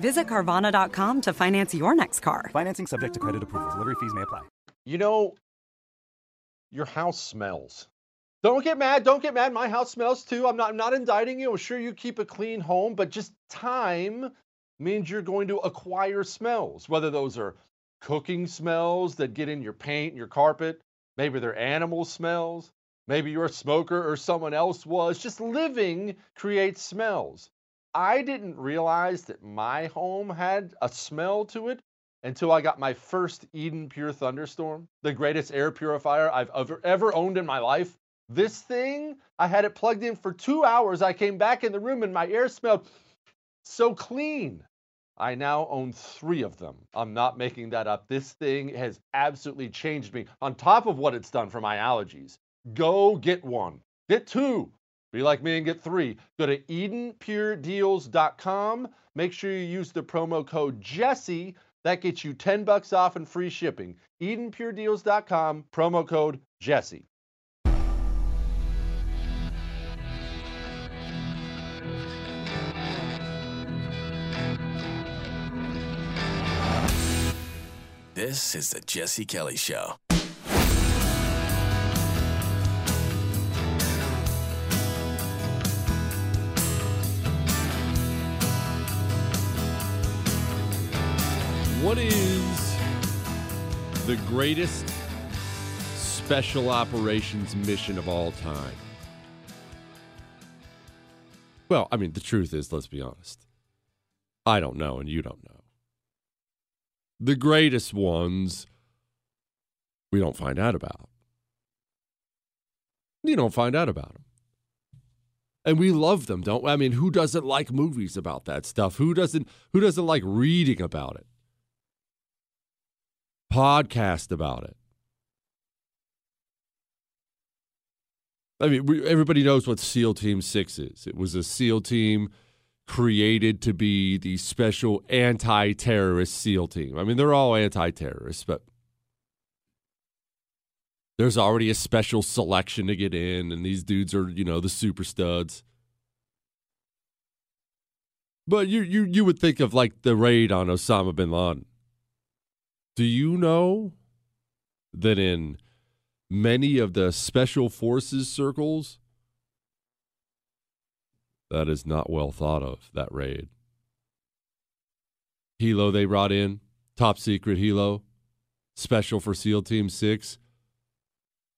Visit Carvana.com to finance your next car. Financing subject to credit approval. Delivery fees may apply. You know, your house smells. Don't get mad. Don't get mad. My house smells too. I'm not, I'm not indicting you. I'm sure you keep a clean home, but just time means you're going to acquire smells, whether those are cooking smells that get in your paint and your carpet, maybe they're animal smells, maybe you're a smoker or someone else was. Just living creates smells. I didn't realize that my home had a smell to it until I got my first Eden Pure Thunderstorm, the greatest air purifier I've ever, ever owned in my life. This thing, I had it plugged in for two hours. I came back in the room and my air smelled so clean. I now own three of them. I'm not making that up. This thing has absolutely changed me on top of what it's done for my allergies. Go get one, get two. Be like me and get three. Go to EdenPureDeals.com. Make sure you use the promo code Jesse. That gets you 10 bucks off and free shipping. EdenPureDeals.com, promo code Jesse. This is the Jesse Kelly Show. What is the greatest special operations mission of all time? Well, I mean, the truth is, let's be honest. I don't know, and you don't know. The greatest ones, we don't find out about. You don't find out about them. And we love them, don't we? I mean, who doesn't like movies about that stuff? Who doesn't who doesn't like reading about it? Podcast about it. I mean, we, everybody knows what SEAL Team 6 is. It was a SEAL team created to be the special anti terrorist SEAL team. I mean, they're all anti terrorists, but there's already a special selection to get in, and these dudes are, you know, the super studs. But you, you, you would think of like the raid on Osama bin Laden. Do you know that in many of the special forces circles, that is not well thought of, that raid. helo they brought in, top secret helo, special for SEAL Team 6.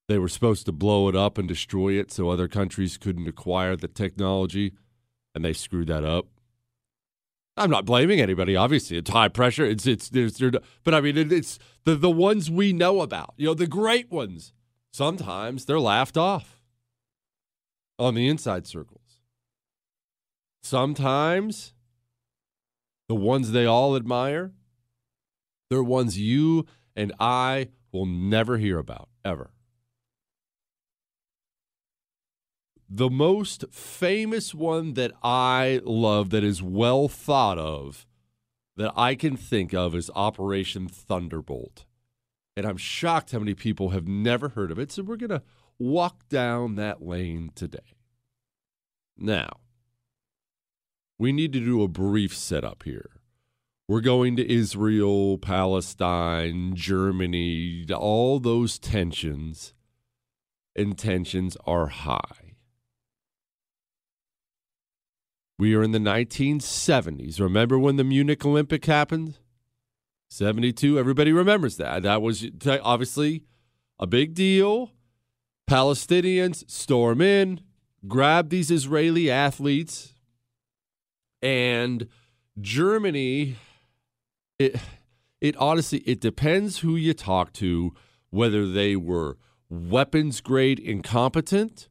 They were supposed to blow it up and destroy it so other countries couldn't acquire the technology, and they screwed that up. I'm not blaming anybody. Obviously, it's high pressure. It's it's there's there, but I mean it, it's the the ones we know about. You know, the great ones. Sometimes they're laughed off on the inside circles. Sometimes the ones they all admire, they're ones you and I will never hear about ever. The most famous one that I love that is well thought of that I can think of is Operation Thunderbolt. And I'm shocked how many people have never heard of it. So we're going to walk down that lane today. Now, we need to do a brief setup here. We're going to Israel, Palestine, Germany, all those tensions, and tensions are high. We are in the 1970s. Remember when the Munich Olympic happened? 72. Everybody remembers that. That was obviously a big deal. Palestinians storm in, grab these Israeli athletes, and Germany it it honestly it depends who you talk to whether they were weapons grade incompetent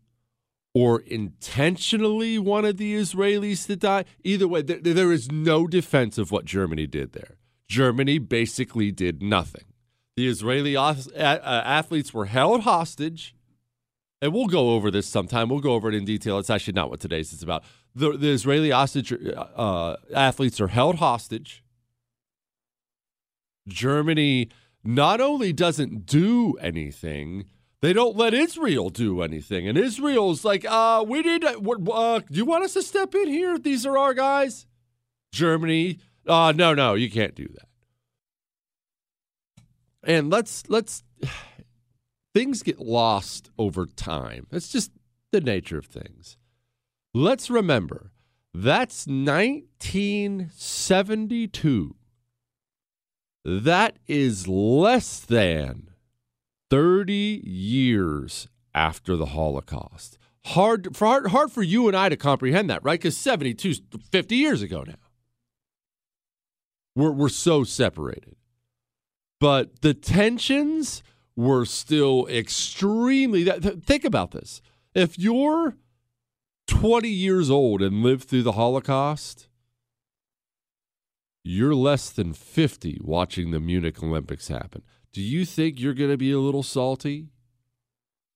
or intentionally wanted the Israelis to die. Either way, there, there is no defense of what Germany did there. Germany basically did nothing. The Israeli athletes were held hostage, and we'll go over this sometime. We'll go over it in detail. It's actually not what today's is about. The, the Israeli hostage uh, athletes are held hostage. Germany not only doesn't do anything, they don't let Israel do anything. And Israel's like, uh, we need, uh, do you want us to step in here? These are our guys. Germany, uh, no, no, you can't do that. And let's, let's, things get lost over time. It's just the nature of things. Let's remember that's 1972. That is less than 30 years after the Holocaust. Hard for, hard, hard for you and I to comprehend that, right? Because 72 is 50 years ago now. We're, we're so separated. But the tensions were still extremely. Think about this. If you're 20 years old and lived through the Holocaust, you're less than 50 watching the Munich Olympics happen. Do you think you're going to be a little salty?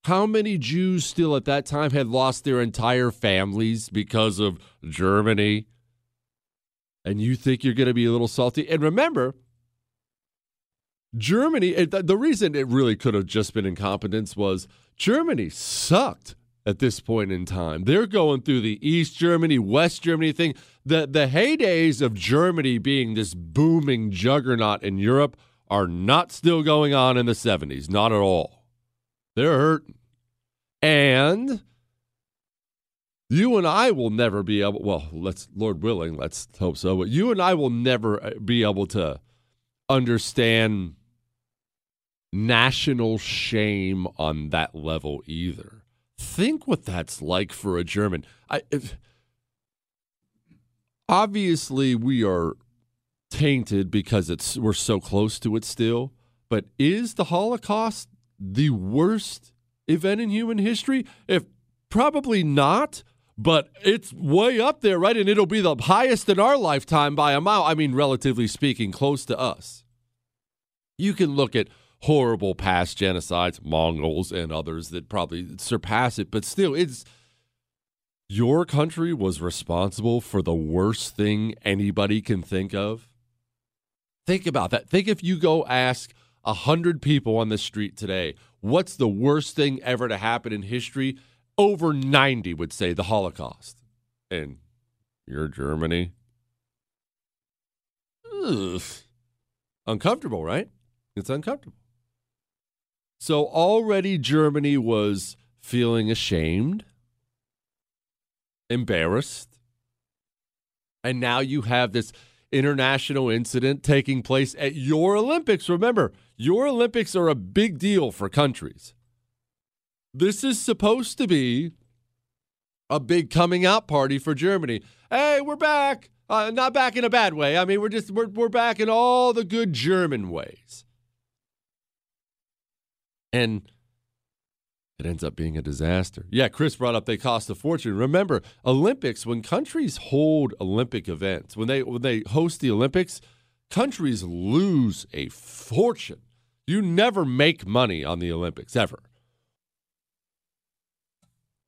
How many Jews still at that time had lost their entire families because of Germany? And you think you're going to be a little salty? And remember, Germany, eh, the reason it really could have just been incompetence was Germany sucked at this point in time. They're going through the East Germany, West Germany thing. The, the heydays of Germany being this booming juggernaut in Europe are not still going on in the 70s. Not at all. They're hurting. And you and I will never be able, well, let's, Lord willing, let's hope so, but you and I will never uh, be able to understand national shame on that level either. Think what that's like for a German. I, if, obviously, we are tainted because it's we're so close to it still. But is the Holocaust the worst event in human history? If probably not, but it's way up there, right? And it'll be the highest in our lifetime by a mile. I mean, relatively speaking, close to us. You can look at horrible past genocides, Mongols and others that probably surpass it, but still, it's your country was responsible for the worst thing anybody can think of. Think about that. Think if you go ask a hundred people on the street today, what's the worst thing ever to happen in history? Over 90 would say the Holocaust. And you're Germany. Ugh. Uncomfortable, right? It's uncomfortable. So already Germany was feeling ashamed, embarrassed. And now you have this international incident taking place at your Olympics. Remember, your Olympics are a big deal for countries. This is supposed to be a big coming out party for Germany. Hey, we're back. Uh, not back in a bad way. I mean, we're just we're we're back in all the good German ways. And it ends up being a disaster. Yeah, Chris brought up they cost a fortune. Remember, Olympics when countries hold Olympic events, when they when they host the Olympics, countries lose a fortune. You never make money on the Olympics ever.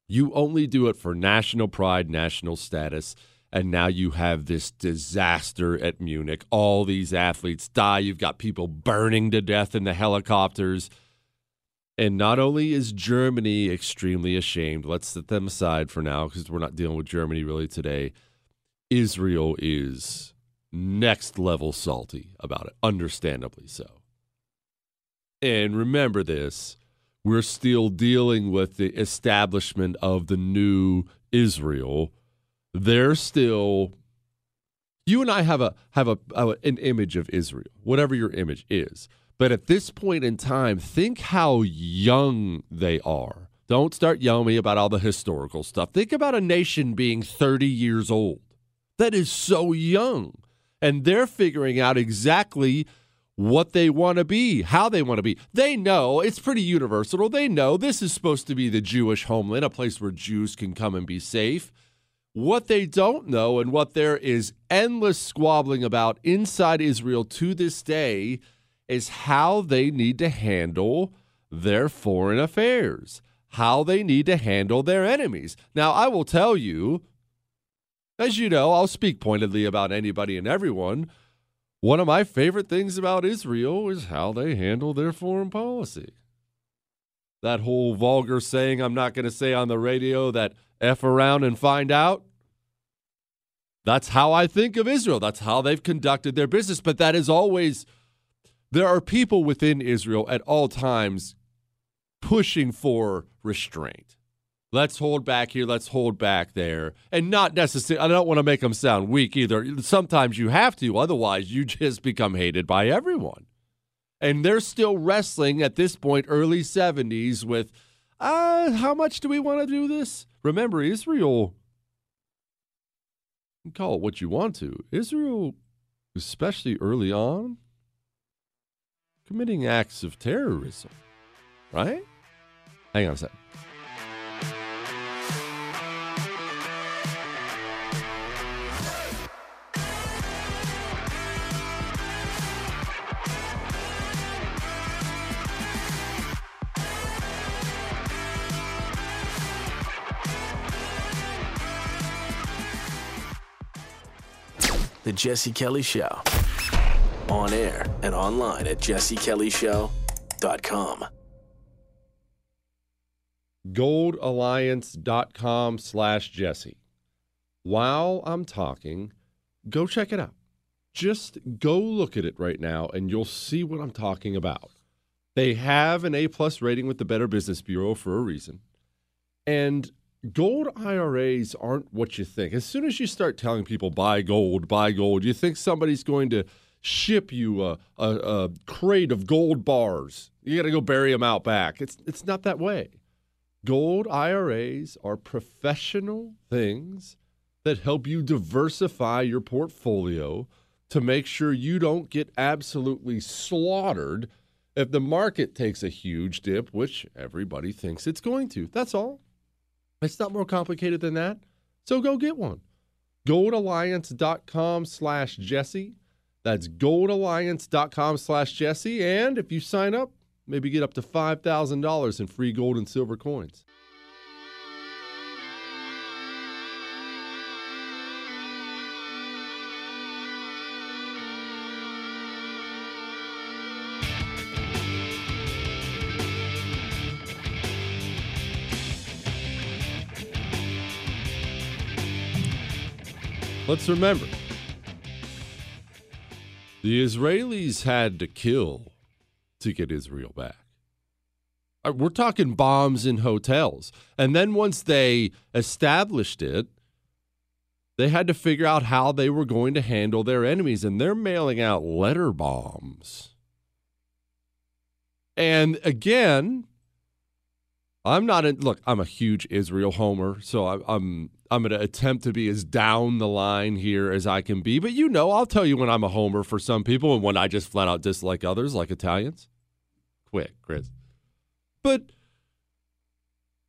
You only do it for national pride, national status. And now you have this disaster at Munich. All these athletes die. You've got people burning to death in the helicopters. And not only is Germany extremely ashamed, let's set them aside for now because we're not dealing with Germany really today. Israel is next level salty about it, understandably so. And remember this we're still dealing with the establishment of the new Israel. They're still you and I have a have a, an image of Israel, whatever your image is. But at this point in time, think how young they are. Don't start yelling me about all the historical stuff. Think about a nation being 30 years old. That is so young. And they're figuring out exactly what they want to be, how they want to be. They know it's pretty universal. They know this is supposed to be the Jewish homeland, a place where Jews can come and be safe. What they don't know and what there is endless squabbling about inside Israel to this day is how they need to handle their foreign affairs, how they need to handle their enemies. Now, I will tell you, as you know, I'll speak pointedly about anybody and everyone. One of my favorite things about Israel is how they handle their foreign policy. That whole vulgar saying I'm not going to say on the radio that F around and find out. That's how I think of Israel. That's how they've conducted their business. But that is always, there are people within Israel at all times pushing for restraint. Let's hold back here. Let's hold back there. And not necessarily, I don't want to make them sound weak either. Sometimes you have to, otherwise, you just become hated by everyone. And they're still wrestling at this point, early 70s, with uh, how much do we want to do this? Remember, Israel, call it what you want to. Israel, especially early on, committing acts of terrorism, right? Hang on a second. The Jesse Kelly Show. On air and online at jessekellyshow.com. goldalliance.com slash jesse. While i'm talking go check it out. Just go look at it right now and you'll see what i'm talking about. They have an a plus rating with the better business bureau for a reason. And gold iras aren't what you think. As soon as you start telling people buy gold buy gold you think somebody's going to ship you a, a, a crate of gold bars you got to go bury them out back it's, it's not that way Gold IRAs are professional things that help you diversify your portfolio to make sure you don't get absolutely slaughtered if the market takes a huge dip, which everybody thinks it's going to. That's all. It's not more complicated than that. So go get one. Goldalliance.com slash Jesse. That's goldalliance.com slash Jesse. And if you sign up, maybe get up to $5,000 in free gold and silver coins. Let's remember the Israelis had to kill to get Israel back. Uh, We're talking bombs in hotels. And then once they established it, they had to figure out how they were going to handle their enemies, and they're mailing out letter bombs. And again, I'm not in. Look, I'm a huge Israel homer, so I, I'm I'm going to attempt to be as down the line here as I can be. But you know, I'll tell you when I'm a homer for some people, and when I just flat out dislike others, like Italians. Quick, Chris. But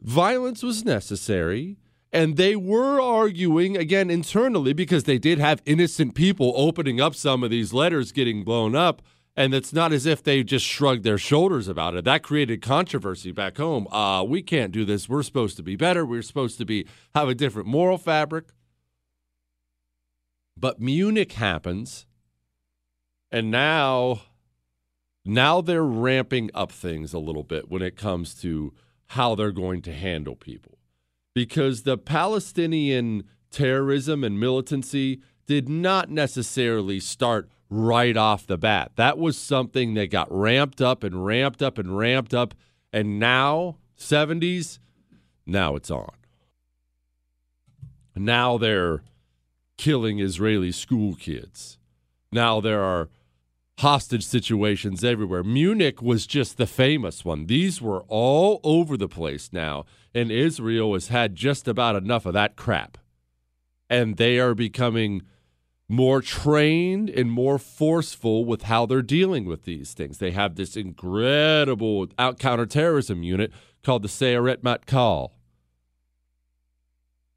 violence was necessary. And they were arguing again internally because they did have innocent people opening up some of these letters getting blown up. And it's not as if they just shrugged their shoulders about it. That created controversy back home. Uh, we can't do this. We're supposed to be better. We're supposed to be have a different moral fabric. But Munich happens, and now now they're ramping up things a little bit when it comes to how they're going to handle people. Because the Palestinian terrorism and militancy did not necessarily start right off the bat. That was something that got ramped up and ramped up and ramped up. And now, 70s, now it's on. Now they're killing Israeli school kids. Now there are hostage situations everywhere. Munich was just the famous one. These were all over the place now, and Israel has had just about enough of that crap. And they are becoming more trained and more forceful with how they're dealing with these things. They have this incredible out counterterrorism unit called the Sayeret Matkal.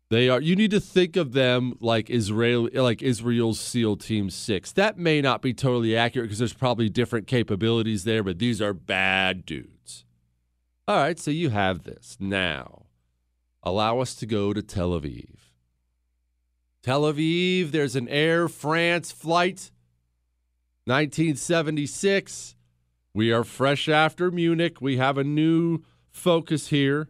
They are you need to think of them like Israel like Israel's SEAL Team 6. That may not be totally accurate because there's probably different capabilities there, but these are bad dudes. All right, so you have this. Now, allow us to go to Tel Aviv. Tel Aviv, there's an Air France flight 1976. We are fresh after Munich. We have a new focus here.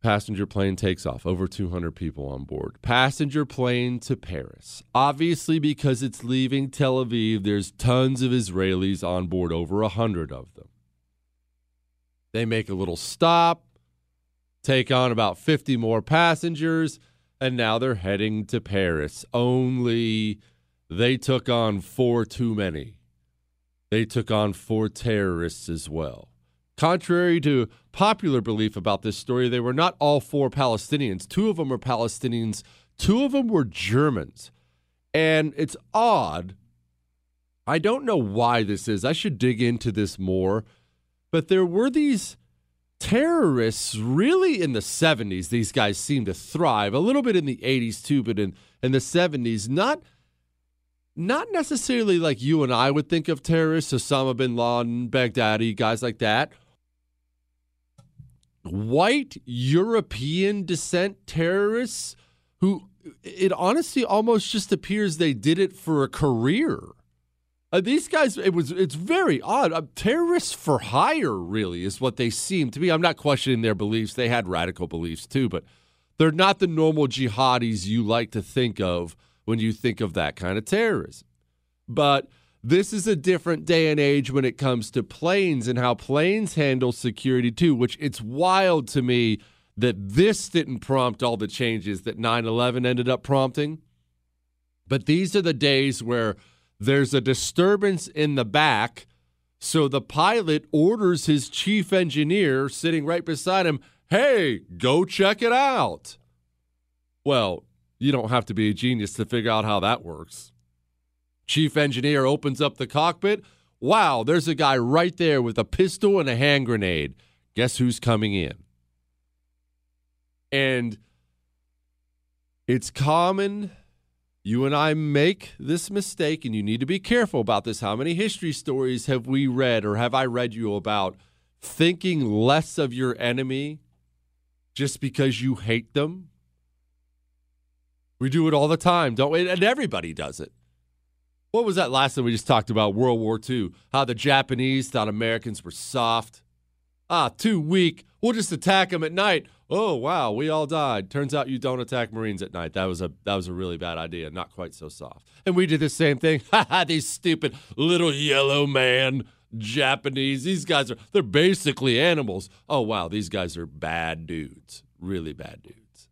Passenger plane takes off, over 200 people on board. Passenger plane to Paris. Obviously, because it's leaving Tel Aviv, there's tons of Israelis on board, over 100 of them. They make a little stop, take on about 50 more passengers, and now they're heading to Paris. Only they took on four too many. They took on four terrorists as well. Contrary to popular belief about this story, they were not all four Palestinians. Two of them were Palestinians, two of them were Germans. And it's odd. I don't know why this is. I should dig into this more. But there were these terrorists really in the 70s. These guys seemed to thrive a little bit in the 80s too, but in, in the 70s, not not necessarily like you and I would think of terrorists, Osama bin Laden, Baghdadi, guys like that. White European descent terrorists who it honestly almost just appears they did it for a career. Uh, these guys, it was it's very odd. Uh, terrorists for hire, really, is what they seem to be. I'm not questioning their beliefs; they had radical beliefs too, but they're not the normal jihadis you like to think of when you think of that kind of terrorism. But this is a different day and age when it comes to planes and how planes handle security too, which it's wild to me that this didn't prompt all the changes that 9 11 ended up prompting. But these are the days where there's a disturbance in the back. So the pilot orders his chief engineer sitting right beside him, hey, go check it out. Well, you don't have to be a genius to figure out how that works. Chief engineer opens up the cockpit. Wow, there's a guy right there with a pistol and a hand grenade. Guess who's coming in? And it's common. You and I make this mistake, and you need to be careful about this. How many history stories have we read or have I read you about thinking less of your enemy just because you hate them? We do it all the time, don't we? And everybody does it. What was that last time we just talked about? World War II. How the Japanese thought Americans were soft. Ah, too weak. We'll just attack them at night. Oh wow, we all died. Turns out you don't attack Marines at night. That was a that was a really bad idea. Not quite so soft. And we did the same thing. Ha ha! These stupid little yellow man Japanese. These guys are they're basically animals. Oh wow, these guys are bad dudes. Really bad dudes.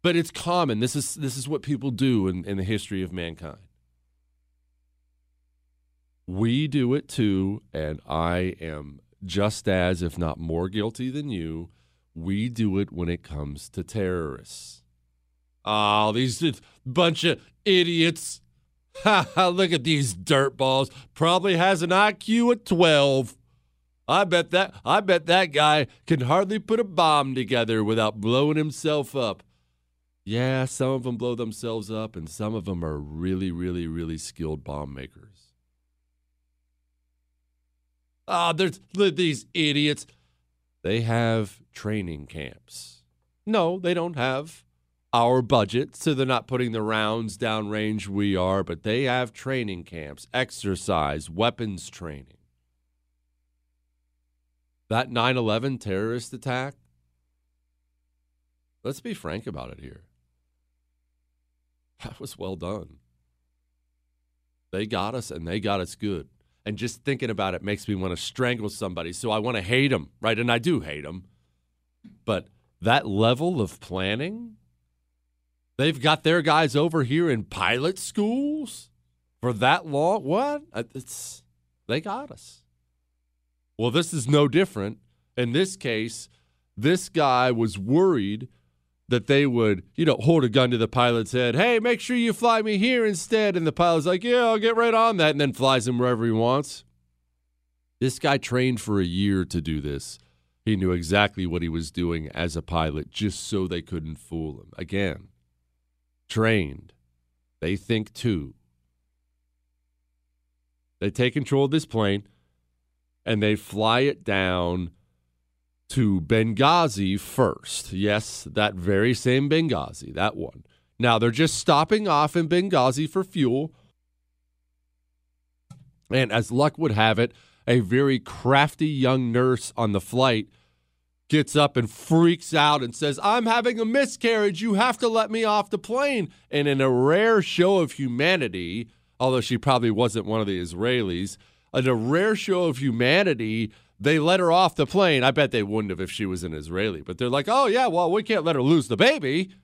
But it's common. This is this is what people do in, in the history of mankind. We do it too, and I am just as, if not more guilty than you we do it when it comes to terrorists. Oh, these bunch of idiots. Ha look at these dirtballs. Probably has an IQ of 12. I bet that I bet that guy can hardly put a bomb together without blowing himself up. Yeah, some of them blow themselves up and some of them are really really really skilled bomb makers. Ah, oh, there's these idiots. They have training camps. No, they don't have our budget, so they're not putting the rounds downrange we are, but they have training camps, exercise, weapons training. That 9 11 terrorist attack, let's be frank about it here. That was well done. They got us and they got us good. And just thinking about it makes me want to strangle somebody. So I want to hate them, right? And I do hate them. But that level of planning, they've got their guys over here in pilot schools for that long. What? Uh, it's they got us. Well, this is no different. In this case, this guy was worried that they would, you know, hold a gun to the pilot's head. Hey, make sure you fly me here instead. And the pilot's like, yeah, I'll get right on that. And then flies him wherever he wants. This guy trained for a year to do this. He knew exactly what he was doing as a pilot just so they couldn't fool him. Again, trained. They think too. They take control of this plane and they fly it down to Benghazi first. Yes, that very same Benghazi, that one. Now they're just stopping off in Benghazi for fuel. And as luck would have it, a very crafty young nurse on the flight gets up and freaks out and says, I'm having a miscarriage. You have to let me off the plane. And in a rare show of humanity, although she probably wasn't one of the Israelis, in a rare show of humanity, they let her off the plane. I bet they wouldn't have if she was an Israeli, but they're like, oh, yeah, well, we can't let her lose the baby.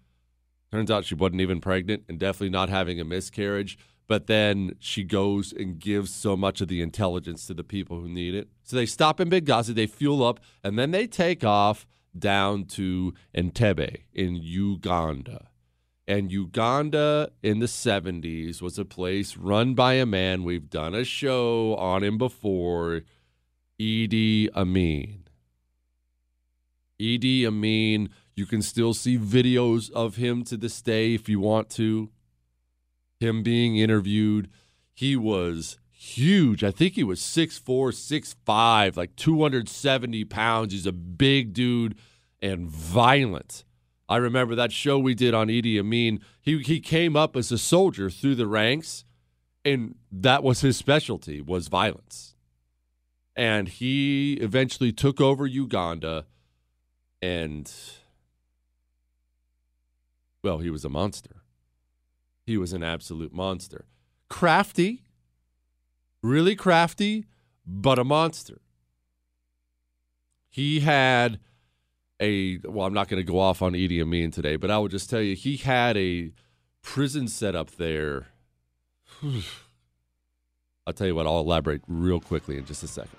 Turns out she wasn't even pregnant and definitely not having a miscarriage but then she goes and gives so much of the intelligence to the people who need it. So they stop in Benghazi, they fuel up, and then they take off down to Entebbe in Uganda. And Uganda in the 70s was a place run by a man we've done a show on him before, Idi Amin. Idi Amin, you can still see videos of him to this day if you want to him being interviewed. He was huge. I think he was 6'4, 6'5, like 270 pounds. He's a big dude and violent. I remember that show we did on Idi Amin. He he came up as a soldier through the ranks, and that was his specialty was violence. And he eventually took over Uganda, and well, he was a monster he was an absolute monster. Crafty, really crafty, but a monster. He had a, well, I'm not going to go off on Idi Amin today, but I will just tell you, he had a prison set up there. I'll tell you what, I'll elaborate real quickly in just a second.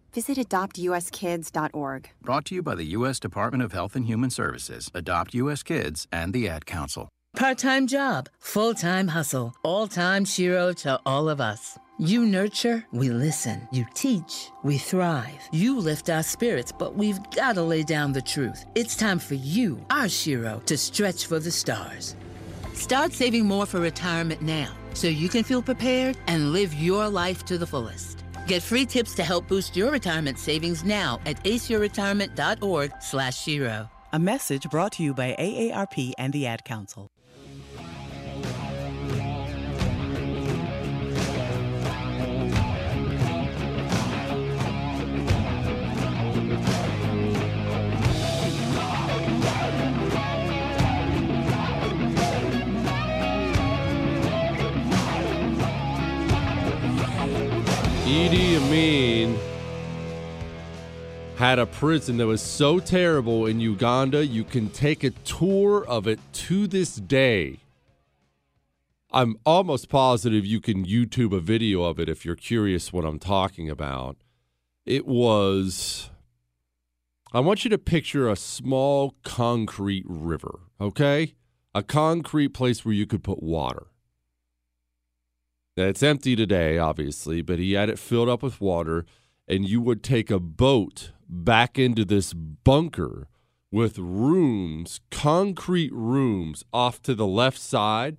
visit adoptuskids.org. Brought to you by the U.S. Department of Health and Human Services, Adopt U.S. Kids, and the Ad Council. Part time job, full time hustle, all time Shero to all of us. You nurture, we listen. You teach, we thrive. You lift our spirits, but we've got to lay down the truth. It's time for you, our Shero, to stretch for the stars. Start saving more for retirement now so you can feel prepared and live your life to the fullest. Get free tips to help boost your retirement savings now at aceyourretirement.org slash Shero. A message brought to you by AARP and the Ad Council. Idi Amin had a prison that was so terrible in Uganda, you can take a tour of it to this day. I'm almost positive you can YouTube a video of it if you're curious what I'm talking about. It was. I want you to picture a small concrete river, okay? A concrete place where you could put water. It's empty today, obviously, but he had it filled up with water, and you would take a boat back into this bunker with rooms, concrete rooms off to the left side.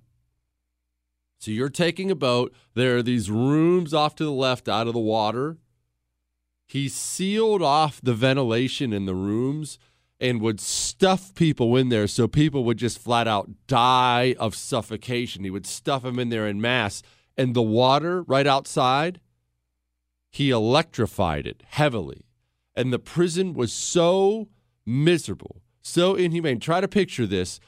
So you're taking a boat, there are these rooms off to the left out of the water. He sealed off the ventilation in the rooms and would stuff people in there so people would just flat out die of suffocation. He would stuff them in there in mass and the water right outside, he electrified it heavily. And the prison was so miserable, so inhumane. Try to picture this.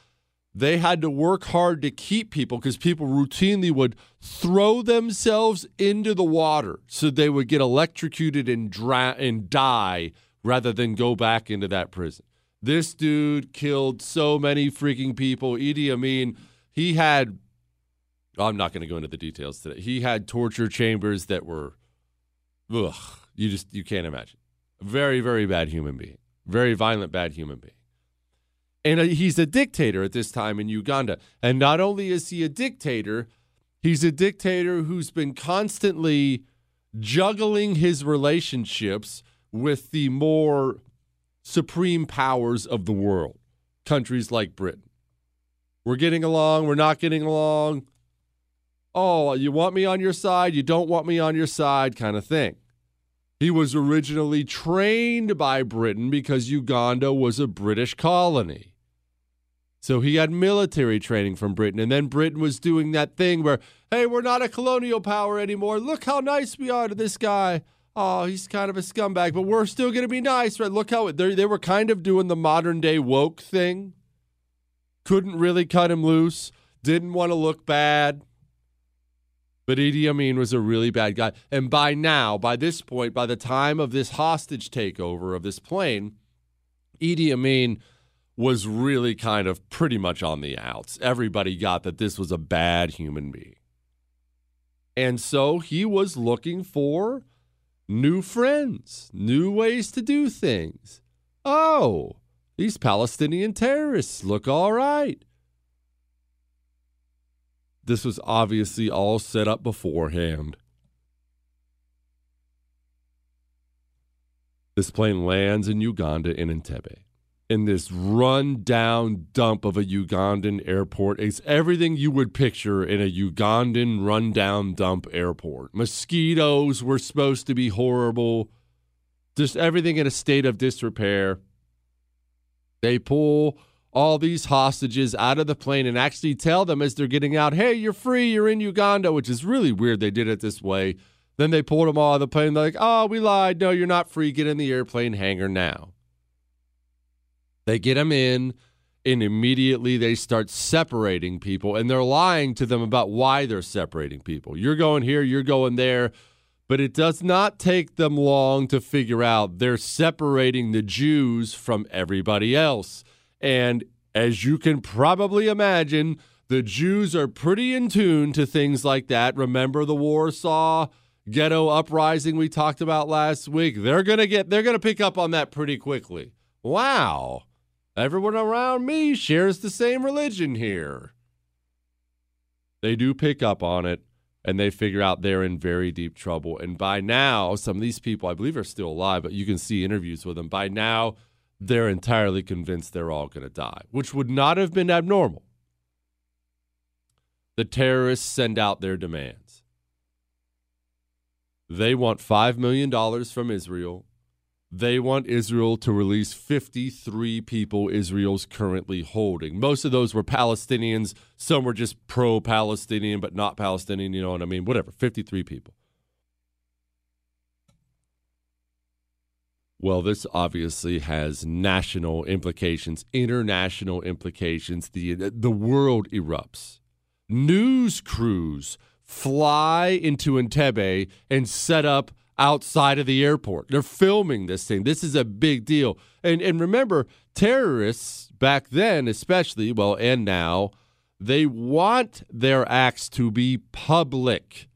They had to work hard to keep people because people routinely would throw themselves into the water so they would get electrocuted and, and die rather than go back into that prison. This dude killed so many freaking people. Idi Amin, he had I'm not going to go into the details today. He had torture chambers that were, ugh, you just you can't imagine. Very very bad human being, very violent bad human being, and uh, he's a dictator at this time in Uganda. And not only is he a dictator, he's a dictator who's been constantly juggling his relationships with the more supreme powers of the world, countries like Britain. We're getting along. We're not getting along oh, you want me on your side, you don't want me on your side kind of thing. He was originally trained by Britain because Uganda was a British colony. So he had military training from Britain. And then Britain was doing that thing where, hey, we're not a colonial power anymore. Look how nice we are to this guy. Oh, he's kind of a scumbag, but we're still going to be nice, right? Look how they were kind of doing the modern day woke thing. Couldn't really cut him loose. Didn't want to look bad. But Idi Amin was a really bad guy. And by now, by this point, by the time of this hostage takeover of this plane, Idi Amin was really kind of pretty much on the outs. Everybody got that this was a bad human being. And so he was looking for new friends, new ways to do things. Oh, these Palestinian terrorists look all right. This was obviously all set up beforehand. This plane lands in Uganda in Entebbe. In this run down dump of a Ugandan airport. It's everything you would picture in a Ugandan run down dump airport. Mosquitoes were supposed to be horrible. Just everything in a state of disrepair. They pull all these hostages out of the plane and actually tell them as they're getting out, hey, you're free, you're in Uganda, which is really weird they did it this way. Then they pulled them all out of the plane. They're like, oh, we lied. No, you're not free. Get in the airplane hangar now. They get them in, and immediately they start separating people, and they're lying to them about why they're separating people. You're going here, you're going there. But it does not take them long to figure out they're separating the Jews from everybody else. And as you can probably imagine, the Jews are pretty in tune to things like that. Remember the Warsaw ghetto uprising we talked about last week? They're going to get they're going to pick up on that pretty quickly. Wow. Everyone around me shares the same religion here. They do pick up on it and they figure out they're in very deep trouble. And by now, some of these people, I believe, are still alive, but you can see interviews with them. By now, they're entirely convinced they're all going to die, which would not have been abnormal. The terrorists send out their demands. They want $5 million from Israel. They want Israel to release 53 people Israel's currently holding. Most of those were Palestinians. Some were just pro Palestinian, but not Palestinian. You know what I mean? Whatever, 53 people. Well, this obviously has national implications, international implications. The, the world erupts. News crews fly into Entebbe and set up outside of the airport. They're filming this thing. This is a big deal. And and remember, terrorists back then, especially, well, and now, they want their acts to be public.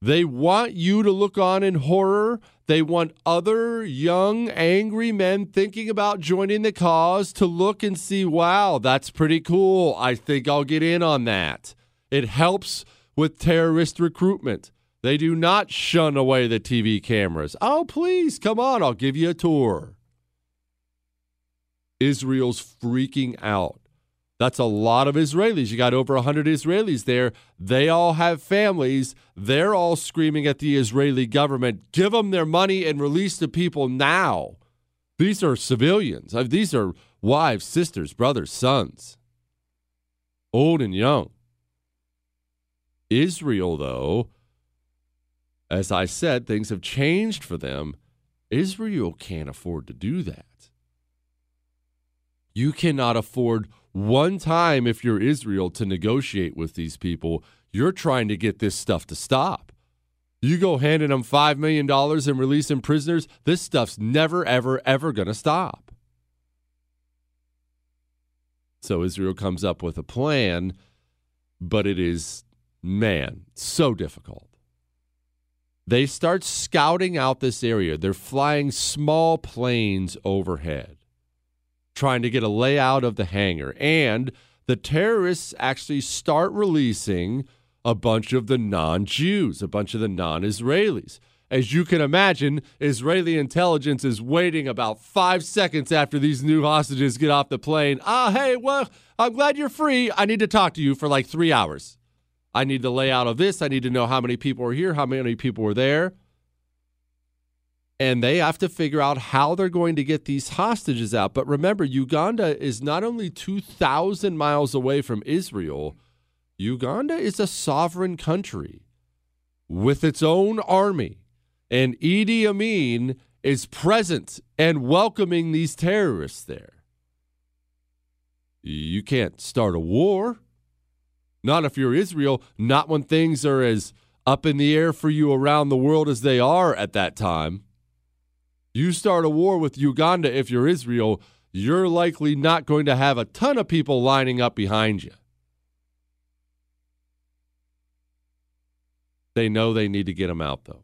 They want you to look on in horror. They want other young, angry men thinking about joining the cause to look and see, wow, that's pretty cool. I think I'll get in on that. It helps with terrorist recruitment. They do not shun away the TV cameras. Oh, please, come on, I'll give you a tour. Israel's freaking out. That's a lot of Israelis. You got over 100 Israelis there. They all have families. They're all screaming at the Israeli government give them their money and release the people now. These are civilians. These are wives, sisters, brothers, sons, old and young. Israel, though, as I said, things have changed for them. Israel can't afford to do that. You cannot afford one time, if you're Israel, to negotiate with these people. You're trying to get this stuff to stop. You go handing them $5 million and releasing prisoners, this stuff's never, ever, ever going to stop. So Israel comes up with a plan, but it is, man, so difficult they start scouting out this area. They're flying small planes overhead, trying to get a layout of the hangar. And the terrorists actually start releasing a bunch of the non Jews, a bunch of the non Israelis. As you can imagine, Israeli intelligence is waiting about five seconds after these new hostages get off the plane. Ah, hey, well, I'm glad you're free. I need to talk to you for like three hours. I need the layout of this. I need to know how many people are here, how many people are there. And they have to figure out how they're going to get these hostages out. But remember, Uganda is not only 2,000 miles away from Israel, Uganda is a sovereign country with its own army. And Idi Amin is present and welcoming these terrorists there. You can't start a war. Not if you're Israel, not when things are as up in the air for you around the world as they are at that time. You start a war with Uganda if you're Israel, you're likely not going to have a ton of people lining up behind you. They know they need to get them out, though.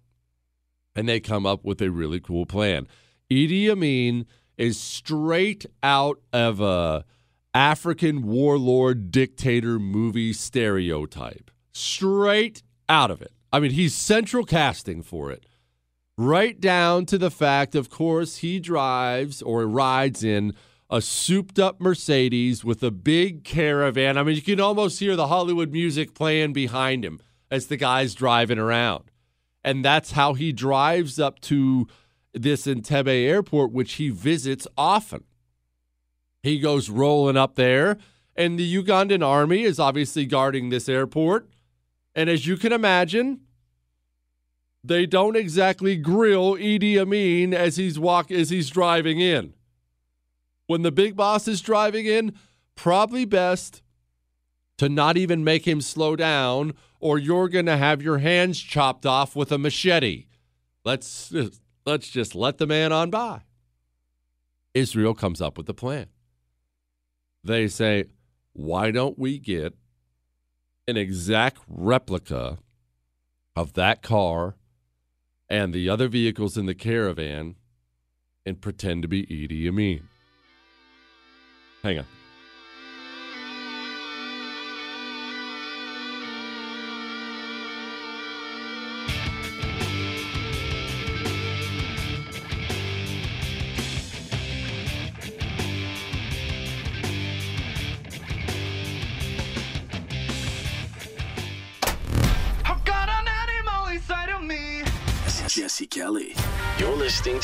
And they come up with a really cool plan. Idi Amin is straight out of a African warlord dictator movie stereotype. Straight out of it. I mean, he's central casting for it. Right down to the fact, of course, he drives or rides in a souped up Mercedes with a big caravan. I mean, you can almost hear the Hollywood music playing behind him as the guy's driving around. And that's how he drives up to this Entebbe airport, which he visits often. He goes rolling up there, and the Ugandan army is obviously guarding this airport. And as you can imagine, they don't exactly grill Idi Amin as he's walk as he's driving in. When the big boss is driving in, probably best to not even make him slow down or you're going to have your hands chopped off with a machete. Let's let's just let the man on by. Israel comes up with a plan they say, why don't we get an exact replica of that car and the other vehicles in the caravan and pretend to be Idi Amin? Hang on.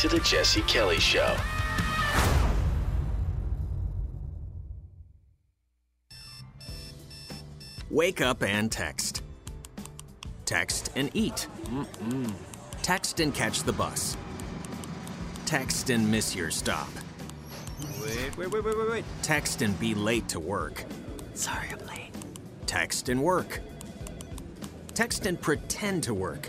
To The Jesse Kelly Show. Wake up and text. Text and eat. Mm-mm. Text and catch the bus. Text and miss your stop. Wait, wait, wait, wait, wait, wait. Text and be late to work. Sorry, I'm late. Text and work. Text and pretend to work.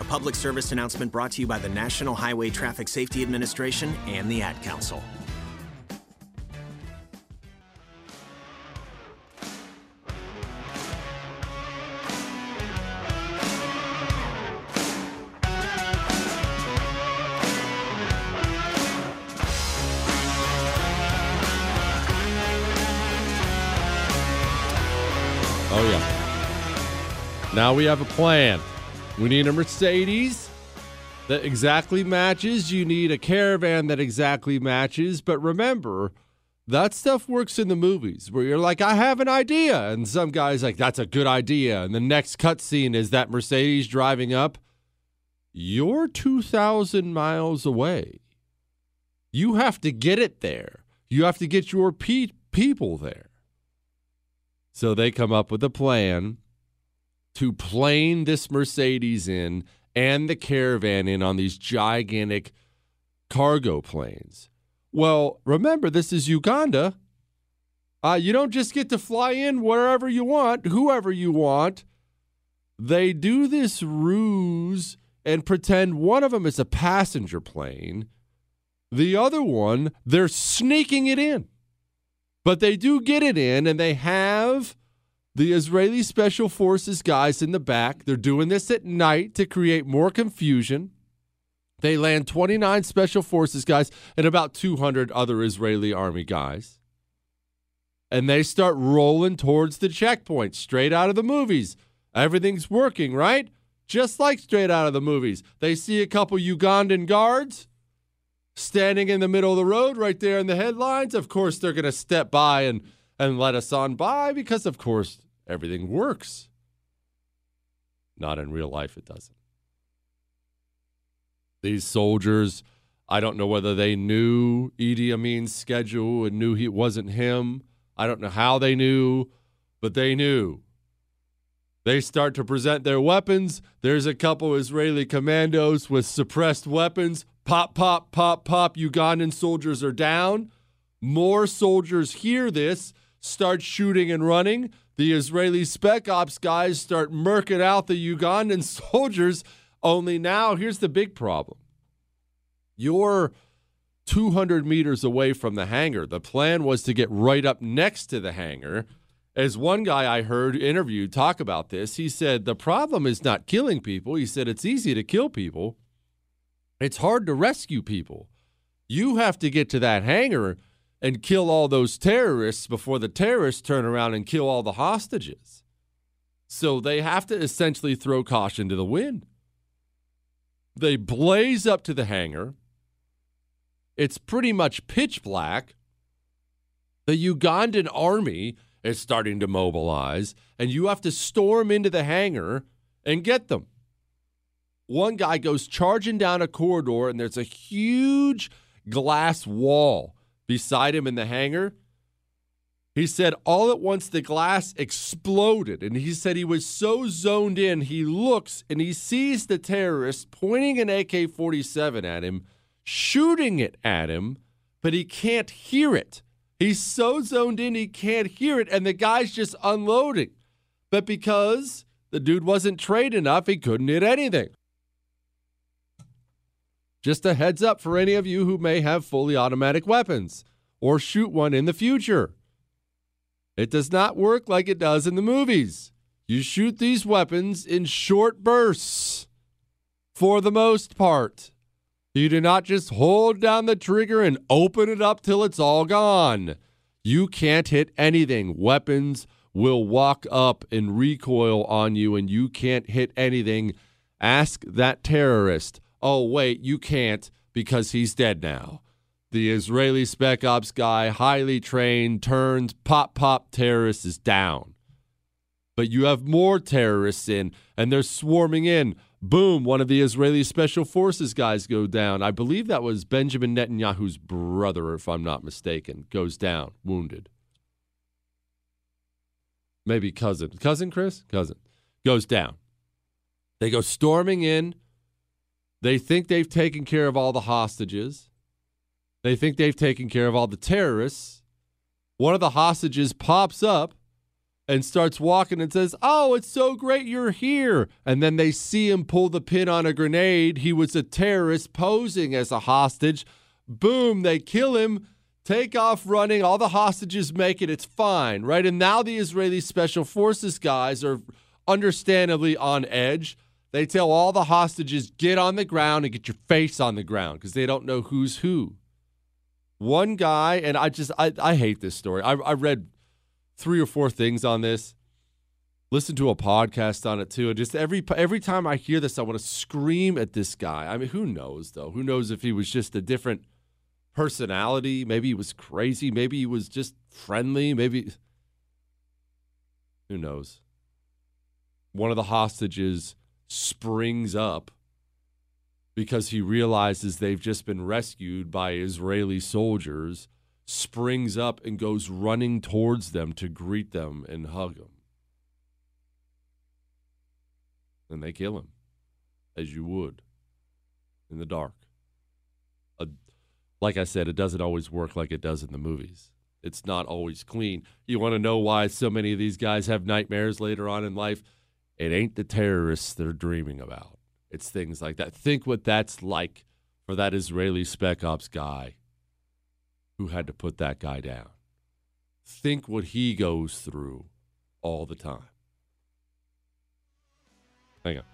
A public service announcement brought to you by the National Highway Traffic Safety Administration and the Ad Council. Oh, yeah. Now we have a plan. We need a Mercedes that exactly matches. You need a caravan that exactly matches. But remember, that stuff works in the movies where you're like, I have an idea. And some guy's like, that's a good idea. And the next cutscene is that Mercedes driving up. You're 2,000 miles away. You have to get it there. You have to get your pe- people there. So they come up with a plan to plane this Mercedes in and the caravan in on these gigantic cargo planes. Well, remember, this is Uganda. Uh, you don't just get to fly in wherever you want, whoever you want. They do this ruse and pretend one of them is a passenger plane. The other one, they're sneaking it in. But they do get it in, and they have the Israeli Special Forces guys in the back. They're doing this at night to create more confusion. They land 29 Special Forces guys and about 200 other Israeli army guys. And they start rolling towards the checkpoint straight out of the movies. Everything's working, right? Just like straight out of the movies. They see a couple Ugandan guards standing in the middle of the road right there in the headlines. Of course, they're going to step by and, and let us on by because, of course, everything works. Not in real life, it doesn't. These soldiers, I don't know whether they knew Idi Amin's schedule and knew he wasn't him. I don't know how they knew, but they knew. They start to present their weapons. There's a couple Israeli commandos with suppressed weapons. Pop, pop, pop, pop. Ugandan soldiers are down. More soldiers hear this, start shooting and running. The Israeli spec ops guys start murking out the Ugandan soldiers. Only now, here's the big problem. You're 200 meters away from the hangar. The plan was to get right up next to the hangar. As one guy I heard interviewed talk about this, he said, The problem is not killing people. He said, It's easy to kill people, it's hard to rescue people. You have to get to that hangar and kill all those terrorists before the terrorists turn around and kill all the hostages. So they have to essentially throw caution to the wind. They blaze up to the hangar. It's pretty much pitch black. The Ugandan army is starting to mobilize, and you have to storm into the hangar and get them. One guy goes charging down a corridor, and there's a huge glass wall beside him in the hangar. He said all at once the glass exploded, and he said he was so zoned in, he looks and he sees the terrorist pointing an AK 47 at him, shooting it at him, but he can't hear it. He's so zoned in, he can't hear it, and the guy's just unloading. But because the dude wasn't trained enough, he couldn't hit anything. Just a heads up for any of you who may have fully automatic weapons or shoot one in the future. It does not work like it does in the movies. You shoot these weapons in short bursts. for the most part. You do not just hold down the trigger and open it up till it's all gone. You can't hit anything. Weapons will walk up and recoil on you, and you can't hit anything. Ask that terrorist. Oh, wait, you can't because he's dead now. The Israeli Spec Ops guy, highly trained, turns pop pop terrorist, is down. But you have more terrorists in, and they're swarming in. Boom, one of the Israeli Special Forces guys go down. I believe that was Benjamin Netanyahu's brother, if I'm not mistaken, goes down, wounded. Maybe cousin. Cousin Chris? Cousin. Goes down. They go storming in. They think they've taken care of all the hostages. They think they've taken care of all the terrorists. One of the hostages pops up and starts walking and says, Oh, it's so great you're here. And then they see him pull the pin on a grenade. He was a terrorist posing as a hostage. Boom, they kill him, take off running. All the hostages make it. It's fine, right? And now the Israeli Special Forces guys are understandably on edge. They tell all the hostages, get on the ground and get your face on the ground because they don't know who's who. One guy, and I just, I, I hate this story. I, I read three or four things on this. Listen to a podcast on it too. And just every every time I hear this, I want to scream at this guy. I mean, who knows though? Who knows if he was just a different personality? Maybe he was crazy. Maybe he was just friendly. Maybe who knows? One of the hostages springs up because he realizes they've just been rescued by Israeli soldiers springs up and goes running towards them to greet them and hug them. And they kill him, as you would, in the dark. Like I said, it doesn't always work like it does in the movies. It's not always clean. You want to know why so many of these guys have nightmares later on in life? It ain't the terrorists they're dreaming about. It's things like that. Think what that's like for that Israeli spec ops guy who had to put that guy down. Think what he goes through all the time. Hang on.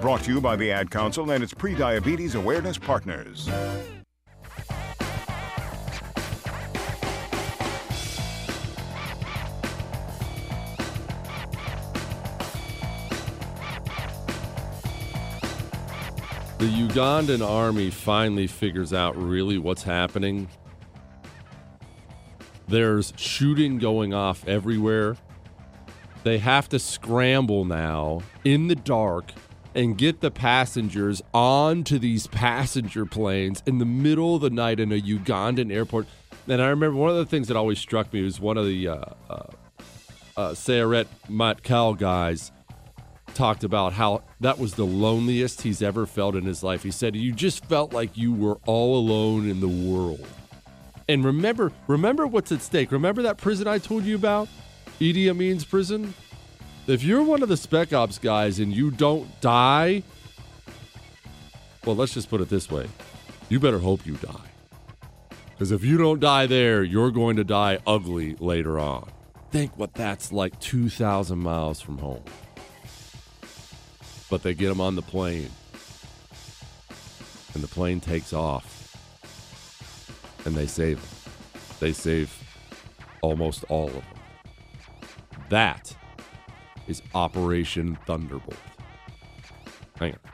Brought to you by the Ad Council and its pre-diabetes awareness partners. The Ugandan army finally figures out really what's happening. There's shooting going off everywhere. They have to scramble now in the dark and get the passengers onto these passenger planes in the middle of the night in a Ugandan airport. And I remember one of the things that always struck me was one of the uh, uh, uh, Sayeret Matkal guys talked about how that was the loneliest he's ever felt in his life. He said, You just felt like you were all alone in the world. And remember, remember what's at stake. Remember that prison I told you about? Idi Amin's prison? If you're one of the Spec Ops guys and you don't die, well, let's just put it this way you better hope you die. Because if you don't die there, you're going to die ugly later on. think what that's like 2,000 miles from home. But they get them on the plane. And the plane takes off. And they save them. They save almost all of them. That is Operation Thunderbolt. Hang on.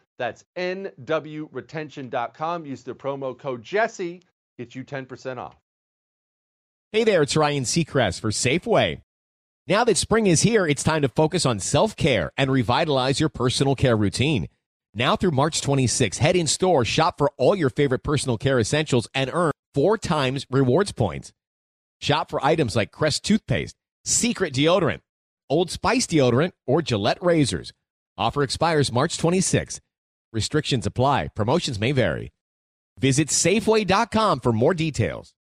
That's NWRetention.com. Use the promo code Jesse, get you 10% off. Hey there, it's Ryan Seacrest for Safeway. Now that spring is here, it's time to focus on self care and revitalize your personal care routine. Now through March 26, head in store, shop for all your favorite personal care essentials, and earn four times rewards points. Shop for items like Crest toothpaste, Secret deodorant, Old Spice deodorant, or Gillette razors. Offer expires March 26. Restrictions apply. Promotions may vary. Visit Safeway.com for more details.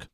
org